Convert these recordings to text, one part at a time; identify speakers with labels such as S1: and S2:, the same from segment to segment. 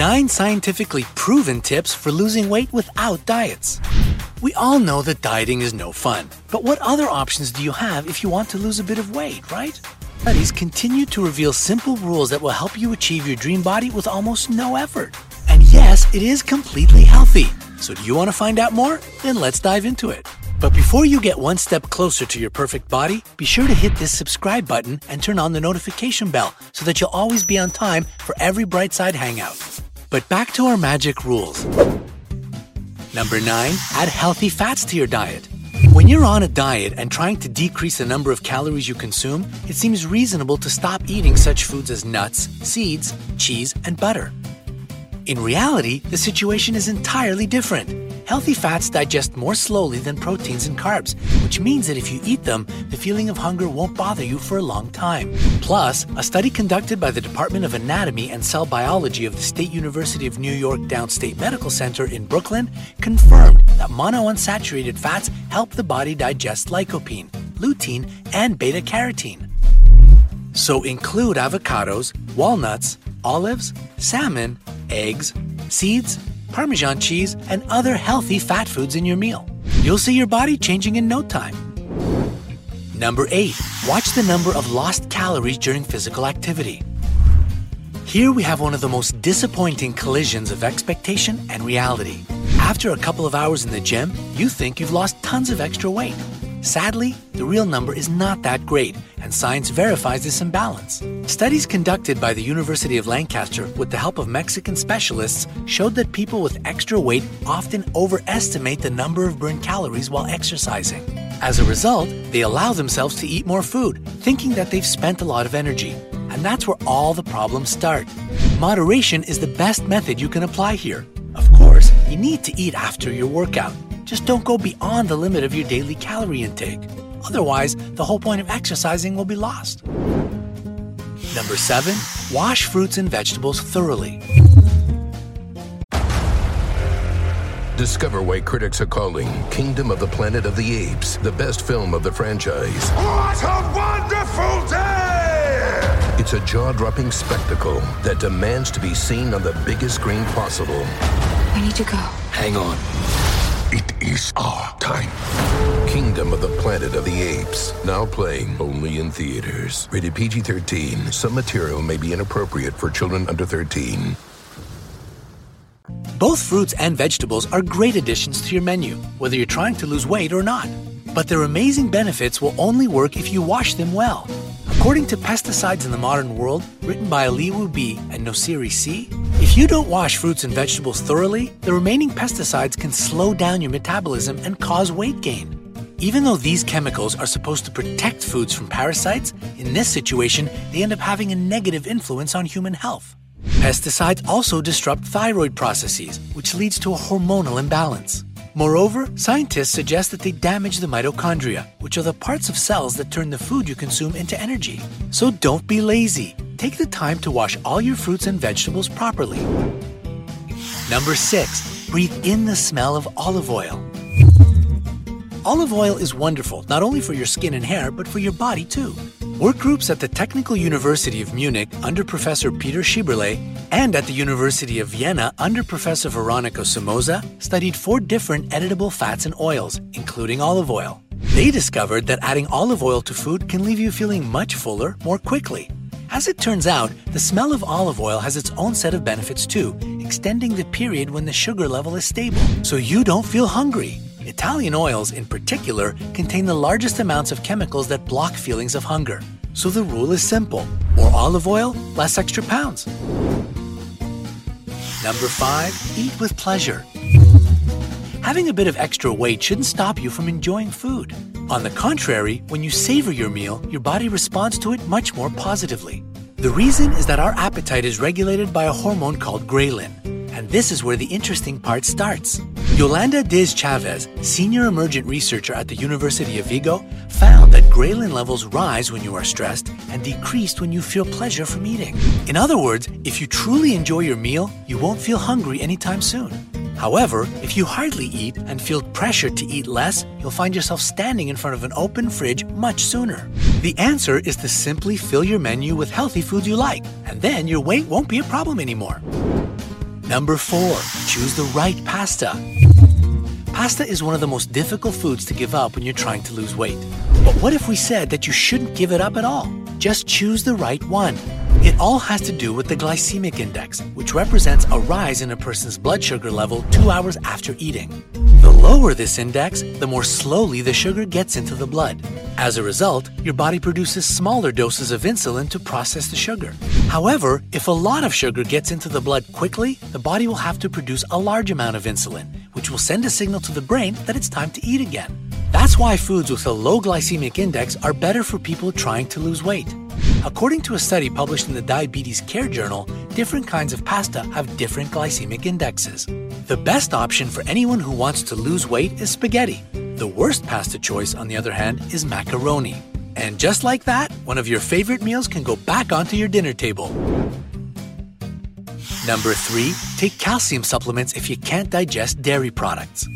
S1: Nine scientifically proven tips for losing weight without diets. We all know that dieting is no fun, but what other options do you have if you want to lose a bit of weight, right? Studies continue to reveal simple rules that will help you achieve your dream body with almost no effort. And yes, it is completely healthy. So, do you want to find out more? Then let's dive into it. But before you get one step closer to your perfect body, be sure to hit this subscribe button and turn on the notification bell so that you'll always be on time for every Brightside Hangout. But back to our magic rules. Number 9. Add healthy fats to your diet. When you're on a diet and trying to decrease the number of calories you consume, it seems reasonable to stop eating such foods as nuts, seeds, cheese, and butter. In reality, the situation is entirely different. Healthy fats digest more slowly than proteins and carbs, which means that if you eat them, the feeling of hunger won't bother you for a long time. Plus, a study conducted by the Department of Anatomy and Cell Biology of the State University of New York Downstate Medical Center in Brooklyn confirmed that monounsaturated fats help the body digest lycopene, lutein, and beta carotene. So include avocados, walnuts, olives, salmon, eggs, seeds, Parmesan cheese, and other healthy fat foods in your meal. You'll see your body changing in no time. Number 8. Watch the number of lost calories during physical activity. Here we have one of the most disappointing collisions of expectation and reality. After a couple of hours in the gym, you think you've lost tons of extra weight. Sadly, the real number is not that great, and science verifies this imbalance. Studies conducted by the University of Lancaster with the help of Mexican specialists showed that people with extra weight often overestimate the number of burned calories while exercising. As a result, they allow themselves to eat more food, thinking that they've spent a lot of energy. And that's where all the problems start. Moderation is the best method you can apply here. Of course, you need to eat after your workout. Just don't go beyond the limit of your daily calorie intake. Otherwise, the whole point of exercising will be lost. Number 7. Wash fruits and vegetables thoroughly.
S2: Discover why critics are calling Kingdom of the Planet of the Apes the best film of the franchise.
S3: What a wonderful day!
S2: It's a jaw dropping spectacle that demands to be seen on the biggest screen possible.
S4: I need to go.
S2: Hang on.
S3: It is our time.
S2: Kingdom of the Planet of the Apes. Now playing only in theaters. Rated PG 13. Some material may be inappropriate for children under 13.
S1: Both fruits and vegetables are great additions to your menu, whether you're trying to lose weight or not. But their amazing benefits will only work if you wash them well. According to Pesticides in the Modern World, written by Aliwu B. and Nosiri C., if you don't wash fruits and vegetables thoroughly, the remaining pesticides can slow down your metabolism and cause weight gain. Even though these chemicals are supposed to protect foods from parasites, in this situation, they end up having a negative influence on human health. Pesticides also disrupt thyroid processes, which leads to a hormonal imbalance. Moreover, scientists suggest that they damage the mitochondria, which are the parts of cells that turn the food you consume into energy. So don't be lazy. Take the time to wash all your fruits and vegetables properly. Number 6. Breathe in the smell of olive oil. Olive oil is wonderful not only for your skin and hair, but for your body too. Work groups at the Technical University of Munich under Professor Peter Schieberle and at the University of Vienna under Professor Veronika Somoza studied four different editable fats and oils, including olive oil. They discovered that adding olive oil to food can leave you feeling much fuller more quickly. As it turns out, the smell of olive oil has its own set of benefits too, extending the period when the sugar level is stable, so you don't feel hungry. Italian oils, in particular, contain the largest amounts of chemicals that block feelings of hunger. So the rule is simple more olive oil, less extra pounds. Number five, eat with pleasure. Having a bit of extra weight shouldn't stop you from enjoying food. On the contrary, when you savor your meal, your body responds to it much more positively. The reason is that our appetite is regulated by a hormone called ghrelin. And this is where the interesting part starts. Yolanda Diz Chaves, senior emergent researcher at the University of Vigo, found that ghrelin levels rise when you are stressed and decreased when you feel pleasure from eating. In other words, if you truly enjoy your meal, you won't feel hungry anytime soon. However, if you hardly eat and feel pressured to eat less, you'll find yourself standing in front of an open fridge much sooner. The answer is to simply fill your menu with healthy foods you like, and then your weight won't be a problem anymore. Number 4. Choose the right pasta. Pasta is one of the most difficult foods to give up when you're trying to lose weight. But what if we said that you shouldn't give it up at all? Just choose the right one. It all has to do with the glycemic index, which represents a rise in a person's blood sugar level two hours after eating. The lower this index, the more slowly the sugar gets into the blood. As a result, your body produces smaller doses of insulin to process the sugar. However, if a lot of sugar gets into the blood quickly, the body will have to produce a large amount of insulin, which will send a signal to the brain that it's time to eat again. That's why foods with a low glycemic index are better for people trying to lose weight. According to a study published in the Diabetes Care Journal, different kinds of pasta have different glycemic indexes. The best option for anyone who wants to lose weight is spaghetti. The worst pasta choice, on the other hand, is macaroni. And just like that, one of your favorite meals can go back onto your dinner table. Number 3. Take calcium supplements if you can't digest dairy products.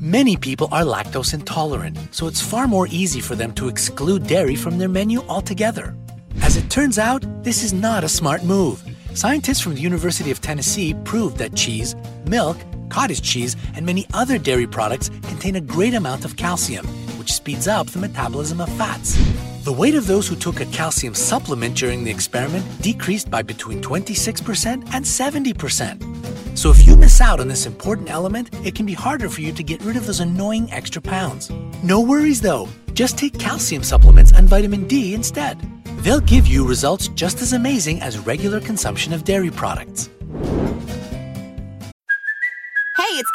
S1: Many people are lactose intolerant, so it's far more easy for them to exclude dairy from their menu altogether. As it turns out, this is not a smart move. Scientists from the University of Tennessee proved that cheese, milk, cottage cheese, and many other dairy products contain a great amount of calcium, which speeds up the metabolism of fats. The weight of those who took a calcium supplement during the experiment decreased by between 26% and 70%. So if you miss out on this important element, it can be harder for you to get rid of those annoying extra pounds. No worries though, just take calcium supplements and vitamin D instead. They'll give you results just as amazing as regular consumption of dairy products.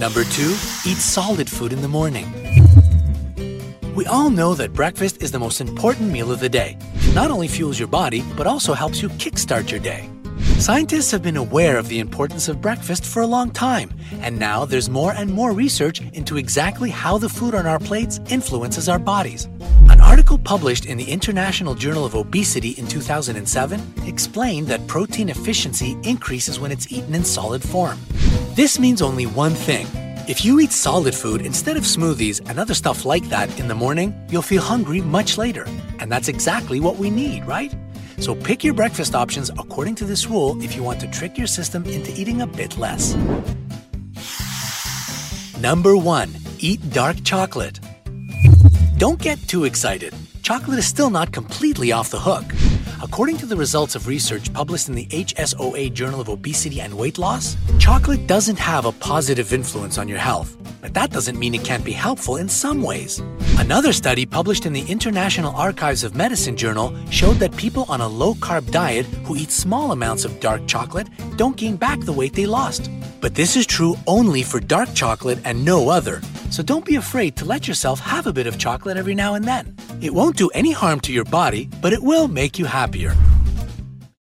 S1: Number 2. Eat solid food in the morning. We all know that breakfast is the most important meal of the day. Not only fuels your body, but also helps you kickstart your day. Scientists have been aware of the importance of breakfast for a long time, and now there's more and more research into exactly how the food on our plates influences our bodies. An article published in the International Journal of Obesity in 2007 explained that protein efficiency increases when it's eaten in solid form. This means only one thing. If you eat solid food instead of smoothies and other stuff like that in the morning, you'll feel hungry much later. And that's exactly what we need, right? So pick your breakfast options according to this rule if you want to trick your system into eating a bit less. Number 1. Eat dark chocolate. Don't get too excited. Chocolate is still not completely off the hook. According to the results of research published in the HSOA Journal of Obesity and Weight Loss, chocolate doesn't have a positive influence on your health, but that doesn't mean it can't be helpful in some ways. Another study published in the International Archives of Medicine journal showed that people on a low carb diet who eat small amounts of dark chocolate don't gain back the weight they lost. But this is true only for dark chocolate and no other. So don't be afraid to let yourself have a bit of chocolate every now and then. It won't do any harm to your body, but it will make you happier.